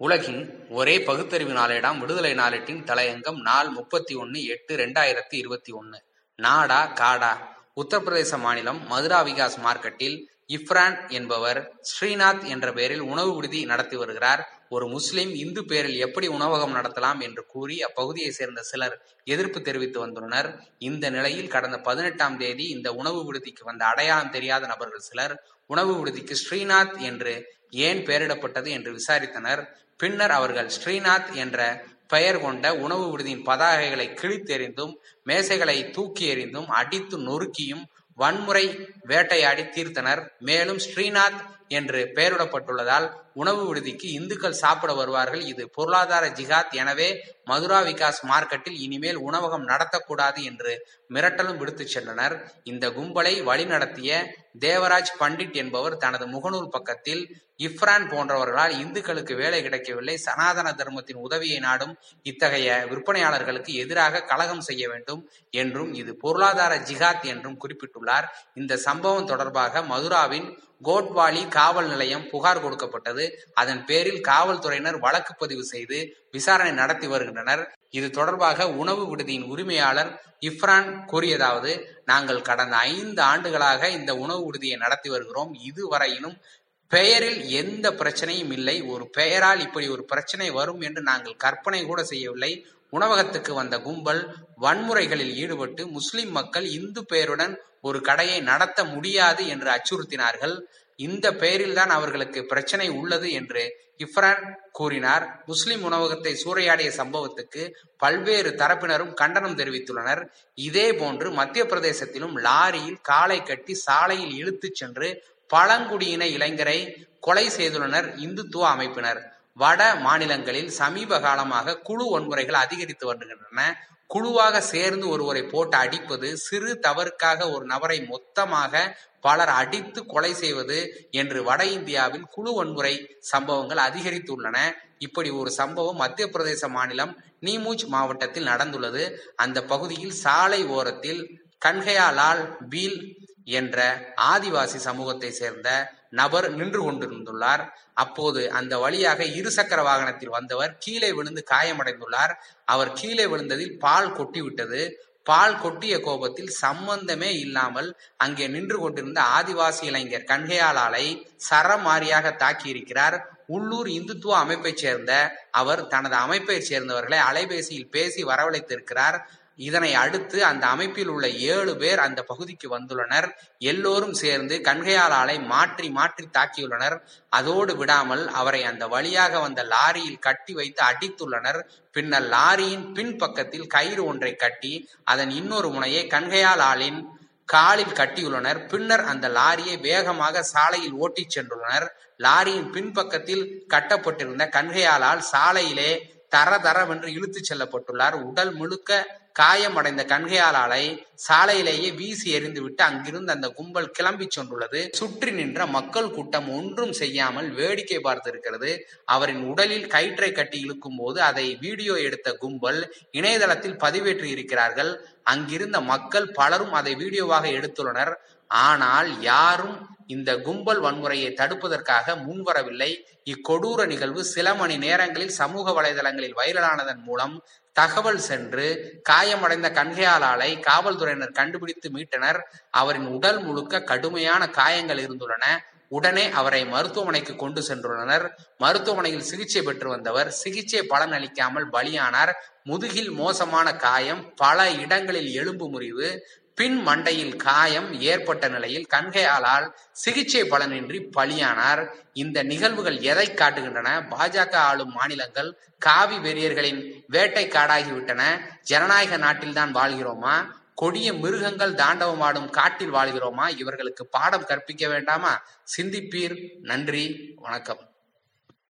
உலகின் ஒரே பகுத்தறிவு நாளேடாம் விடுதலை நாளேட்டின் தலையங்கம் நாள் முப்பத்தி ஒன்னு எட்டு ரெண்டாயிரத்தி இருபத்தி ஒன்னு நாடா காடா. உத்தரப்பிரதேச மாநிலம் மதுரா விகாஸ் மார்க்கெட்டில் இஃப்ரான் என்பவர் ஸ்ரீநாத் என்ற பெயரில் உணவு விடுதி நடத்தி வருகிறார். ஒரு முஸ்லிம் இந்து பேரில் எப்படி உணவகம் நடத்தலாம் என்று கூறி அப்பகுதியை சேர்ந்த சிலர் எதிர்ப்பு தெரிவித்து வந்துள்ளனர். இந்த நிலையில் கடந்த பதினெட்டாம் தேதி இந்த உணவு விடுதிக்கு வந்த அடையாளம் தெரியாத நபர்கள் சிலர் உணவு விடுதிக்கு ஸ்ரீநாத் என்று ஏன் பெயரிடப்பட்டது என்று விசாரித்தனர். பின்னர் அவர்கள் ஸ்ரீநாத் என்ற பெயர் கொண்ட உணவு விடுதியின் பதாகைகளை கிழித்தெறிந்தும் மேசைகளை தூக்கி எறிந்தும் அடித்து நொறுக்கியும் வன்முறை வேட்டையாடி தீர்த்தனர். மேலும் ஸ்ரீநாத் என்று பெயரிடப்பட்டுள்ளதால் உணவு விடுதிக்கு இந்துக்கள் சாப்பிட வருவார்கள். இது பொருளாதார ஜிகாத் எனவே மதுரா விகாஸ் மார்க்கெட்டில் இனிமேல் உணவகம் நடத்தக்கூடாது என்று மிரட்டலும் விடுத்து சென்றனர். இந்த கும்பலை வழிநடத்திய தேவராஜ் பண்டிட் என்பவர் தனது முகநூல் பக்கத்தில் இஃப்ரான் போன்றவர்களால் இந்துக்களுக்கு வேலை கிடைக்கவில்லை. சனாதன தர்மத்தின் உதவியை நாடும் இத்தகைய விற்பனையாளர்களுக்கு எதிராக கலகம் செய்ய வேண்டும் என்றும் இது பொருளாதார ஜிகாத் என்றும் குறிப்பிட்டுள்ளார். இந்த சம்பவம் தொடர்பாக மதுராவின் கோட்வாலி காவல் நிலையம் புகார் கொடுக்கப்பட்டது. அதன் பேரில் காவல்துறையினர் வழக்கு பதிவு செய்து விசாரணை நடத்தி வருகின்றனர். இது தொடர்பாக உணவு விடுதியின் உரிமையாளர் இஃப்ரான் கூறியதாவது நாங்கள் கடந்த ஐந்து ஆண்டுகளாக இந்த உணவு விடுதியை நடத்தி வருகிறோம். இதுவரையிலும் பெயரில் எந்த பிரச்சனையும் இல்லை. ஒரு பெயரால் இப்படி ஒரு பிரச்சனை வரும் என்று நாங்கள் கற்பனை கூட செய்யவில்லை. உணவகத்துக்கு வந்த கும்பல் வன்முறைகளில் ஈடுபட்டு முஸ்லிம் மக்கள் இந்து பெயருடன் ஒரு கடையை நடத்த முடியாது என்று அச்சுறுத்தினார்கள். இந்த பெயரில்தான் அவர்களுக்கு பிரச்சனை உள்ளது என்று இஃப்ரான் கூறினார். முஸ்லிம் உணவகத்தை சூறையாடிய சம்பவத்துக்கு பல்வேறு தரப்பினரும் கண்டனம் தெரிவித்துள்ளனர். இதே போன்று மத்திய பிரதேசத்திலும் லாரியில் காலை கட்டி சாலையில் இழுத்துச் சென்று பழங்குடியின இளைஞரை கொலை செய்துள்ளனர் இந்துத்துவ அமைப்பினர். வட மாநிலங்களில் சமீப காலமாக குழு வன்முறைகள் அதிகரித்து வருகின்றன. குழுவாக சேர்ந்து ஒருவரை போட்டு அடிப்பது சிறு தவறுக்காக ஒரு நபரை மொத்தமாக பலர் அடித்து கொலை செய்வது என்று வட இந்தியாவில் குழு வன்முறை சம்பவங்கள் அதிகரித்துள்ளன. இப்படி ஒரு சம்பவம் மத்திய பிரதேச மாநிலம் நீமூச் மாவட்டத்தில் நடந்துள்ளது. அந்த பகுதியில் சாலை ஓரத்தில் கன்ஹயாலால் பீல் என்ற ஆதிவாசி சமூகத்தை சேர்ந்த நபர் நின்று கொண்டிருந்துள்ளார். அப்போது அந்த வழியாக இருசக்கர வாகனத்தில் வந்தவர் கீழே விழுந்து காயமடைந்துள்ளார். அவர் கீழே விழுந்ததில் பால் கொட்டிவிட்டது. பால் கொட்டிய கோபத்தில் சம்பந்தமே இல்லாமல் அங்கே நின்று கொண்டிருந்த ஆதிவாசி இளைஞர் கண்கையாளாலை சரமாரியாக தாக்கியிருக்கிறார். உள்ளூர் இந்துத்துவ அமைப்பைச் சேர்ந்த அவர் தனது அமைப்பைச் சேர்ந்தவர்களை அலைபேசியில் பேசி வரவழைத்திருக்கிறார். இதனை அடுத்து அந்த அமைப்பில் உள்ள ஏழு பேர் அந்த பகுதிக்கு வந்துள்ளனர். எல்லோரும் சேர்ந்து கண்கையாளாலை மாற்றி மாற்றி தாக்கியுள்ளனர். அதோடு விடாமல் அவரை அந்த வழியாக வந்த லாரியில் கட்டி வைத்து அடித்துள்ளனர். பின்னர் லாரியின் பின் பக்கத்தில் கயிறு ஒன்றை கட்டி அதன் இன்னொரு முனையை கண்கையாளாலின் காலில் கட்டியுள்ளனர். பின்னர் அந்த லாரியை வேகமாக சாலையில் ஓட்டிச் சென்றுள்ளனர். லாரியின் பின்பக்கத்தில் கட்டப்பட்டிருந்த கண்கையாளால் சாலையிலே தர தரவென்று இழுத்துச் செல்லப்பட்டுள்ளார். உடல் முழுக்க காயமடைந்த கண்கையாளாலை சாலையிலேயே வீசி எறிந்துவிட்டு அங்கிருந்து அந்த கும்பல் கிளம்பி சென்றுள்ளது. சுற்றி நின்ற மக்கள் கூட்டம் ஒன்றும் செய்யாமல் வேடிக்கை பார்த்திருக்கிறது. அவரின் உடலில் கயிற்றை கட்டி இழுக்கும் போது அதை வீடியோ எடுத்த கும்பல் இணையதளத்தில் பதிவேற்றி இருக்கிறார்கள். அங்கிருந்த மக்கள் பலரும் அதை வீடியோவாக எடுத்துள்ளனர். ஆனால் யாரும் இந்த கும்பல் வன்முறையை தடுப்பதற்காக முன்வரவில்லை. இக்கொடூர நிகழ்வு சில மணி நேரங்களில் சமூக வலைதளங்களில் வைரலானதன் மூலம் தகவல் சென்று காயமடைந்த கண்கையாளாலை காவல்துறையினர் கண்டுபிடித்து மீட்டனர். அவரின் உடல் முழுக்க கடுமையான காயங்கள் இருந்துள்ளன. உடனே அவரை மருத்துவமனைக்கு கொண்டு சென்றுள்ளனர். மருத்துவமனையில் சிகிச்சை பெற்று வந்தவர். சிகிச்சை பலன் அளிக்காமல் பலியானார். முதுகில் மோசமான காயம் பல இடங்களில் எலும்பு முறிவு பின் மண்டையில் காயம் ஏற்பட்ட நிலையில் கண்கையாளால் சிகிச்சை பலனின்றி பலியானார். இந்த நிகழ்வுகள் எதை காட்டுகின்றன? பாஜக ஆளும் மாநிலங்கள் காவி வெறியர்களின் வேட்டை காடாகிவிட்டன ஜனநாயக நாட்டில்தான் வாழ்கிறோமா? கொடிய மிருகங்கள் தாண்டவமாடும் காட்டில் வாழ்கிறோமா? இவர்களுக்கு பாடம் கற்பிக்க வேண்டாமா? சிந்திப்பீர். நன்றி. வணக்கம்.